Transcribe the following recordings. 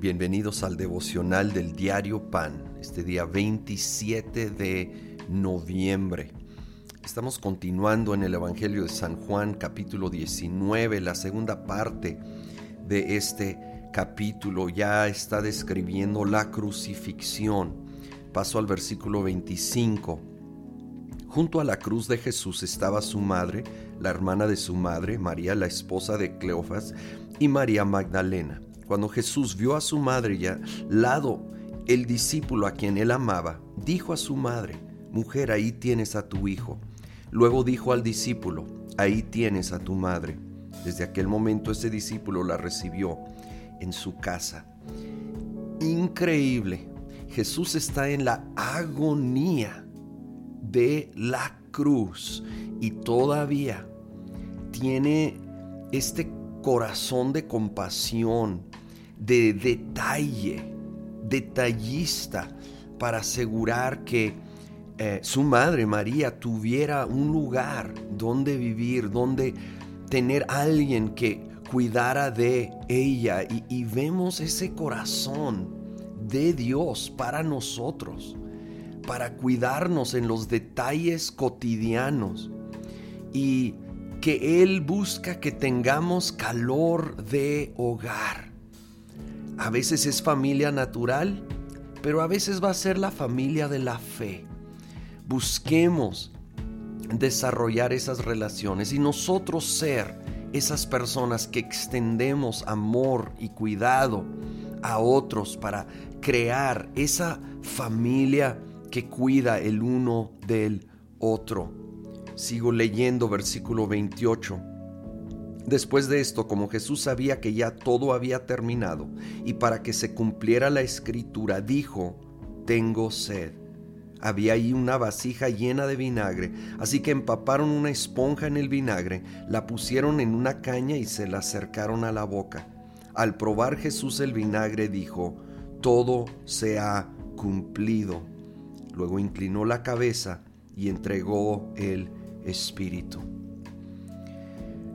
Bienvenidos al devocional del diario Pan, este día 27 de noviembre. Estamos continuando en el Evangelio de San Juan capítulo 19, la segunda parte de este capítulo ya está describiendo la crucifixión. Paso al versículo 25. Junto a la cruz de Jesús estaba su madre, la hermana de su madre, María, la esposa de Cleofas, y María Magdalena. Cuando Jesús vio a su madre y al lado el discípulo a quien él amaba, dijo a su madre, Mujer, ahí tienes a tu hijo. Luego dijo al discípulo, Ahí tienes a tu madre. Desde aquel momento ese discípulo la recibió en su casa. Increíble. Jesús está en la agonía de la cruz y todavía tiene este corazón de compasión, de detalle, detallista, para asegurar que eh, su madre María tuviera un lugar donde vivir, donde tener alguien que cuidara de ella. Y, y vemos ese corazón de Dios para nosotros, para cuidarnos en los detalles cotidianos. Y que Él busca que tengamos calor de hogar a veces es familia natural, pero a veces va a ser la familia de la fe. Busquemos desarrollar esas relaciones y nosotros ser esas personas que extendemos amor y cuidado a otros para crear esa familia que cuida el uno del otro. Sigo leyendo versículo 28. Después de esto, como Jesús sabía que ya todo había terminado, y para que se cumpliera la escritura, dijo, tengo sed. Había ahí una vasija llena de vinagre, así que empaparon una esponja en el vinagre, la pusieron en una caña y se la acercaron a la boca. Al probar Jesús el vinagre dijo, todo se ha cumplido. Luego inclinó la cabeza y entregó el Espíritu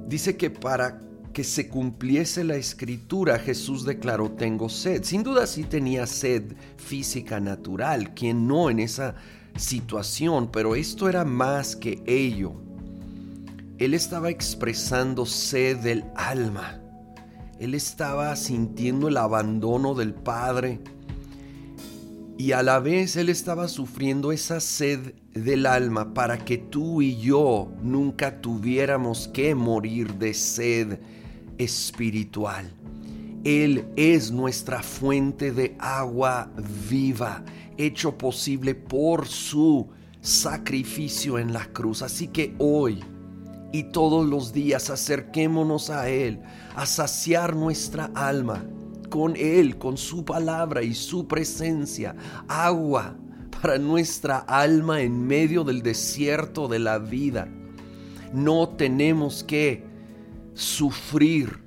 dice que para que se cumpliese la escritura, Jesús declaró, tengo sed. Sin duda sí tenía sed física natural, quien no en esa situación, pero esto era más que ello. Él estaba expresando sed del alma. Él estaba sintiendo el abandono del Padre y a la vez Él estaba sufriendo esa sed del alma para que tú y yo nunca tuviéramos que morir de sed espiritual. Él es nuestra fuente de agua viva, hecho posible por su sacrificio en la cruz. Así que hoy y todos los días acerquémonos a Él, a saciar nuestra alma con Él, con su palabra y su presencia, agua para nuestra alma en medio del desierto de la vida. No tenemos que sufrir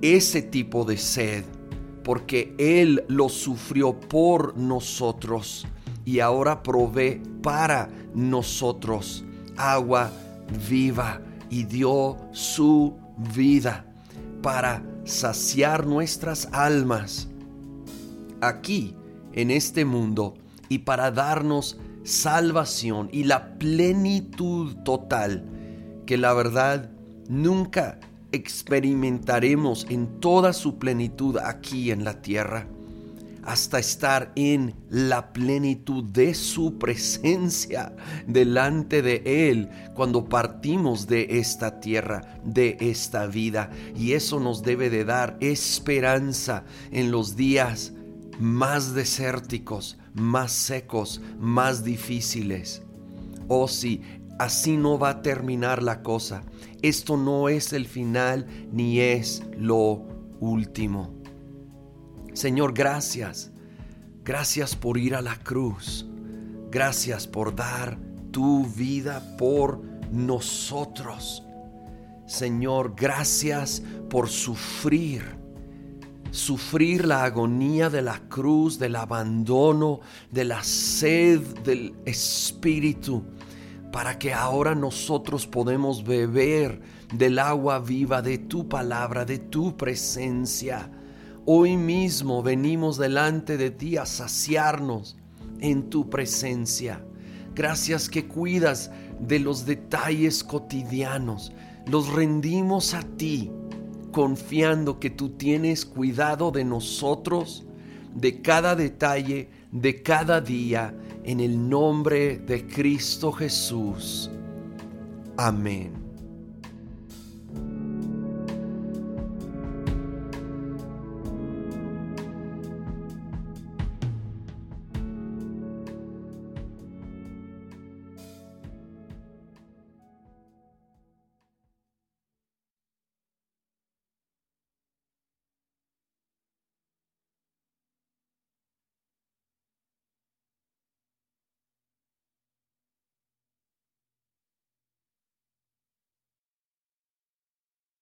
ese tipo de sed, porque Él lo sufrió por nosotros y ahora provee para nosotros agua viva y dio su vida para saciar nuestras almas aquí en este mundo y para darnos salvación y la plenitud total que la verdad nunca experimentaremos en toda su plenitud aquí en la tierra hasta estar en la plenitud de su presencia delante de Él cuando partimos de esta tierra, de esta vida. Y eso nos debe de dar esperanza en los días más desérticos, más secos, más difíciles. Oh sí, así no va a terminar la cosa. Esto no es el final ni es lo último. Señor, gracias. Gracias por ir a la cruz. Gracias por dar tu vida por nosotros. Señor, gracias por sufrir. Sufrir la agonía de la cruz, del abandono, de la sed del Espíritu, para que ahora nosotros podemos beber del agua viva de tu palabra, de tu presencia Hoy mismo venimos delante de ti a saciarnos en tu presencia. Gracias que cuidas de los detalles cotidianos. Los rendimos a ti, confiando que tú tienes cuidado de nosotros, de cada detalle, de cada día, en el nombre de Cristo Jesús. Amén.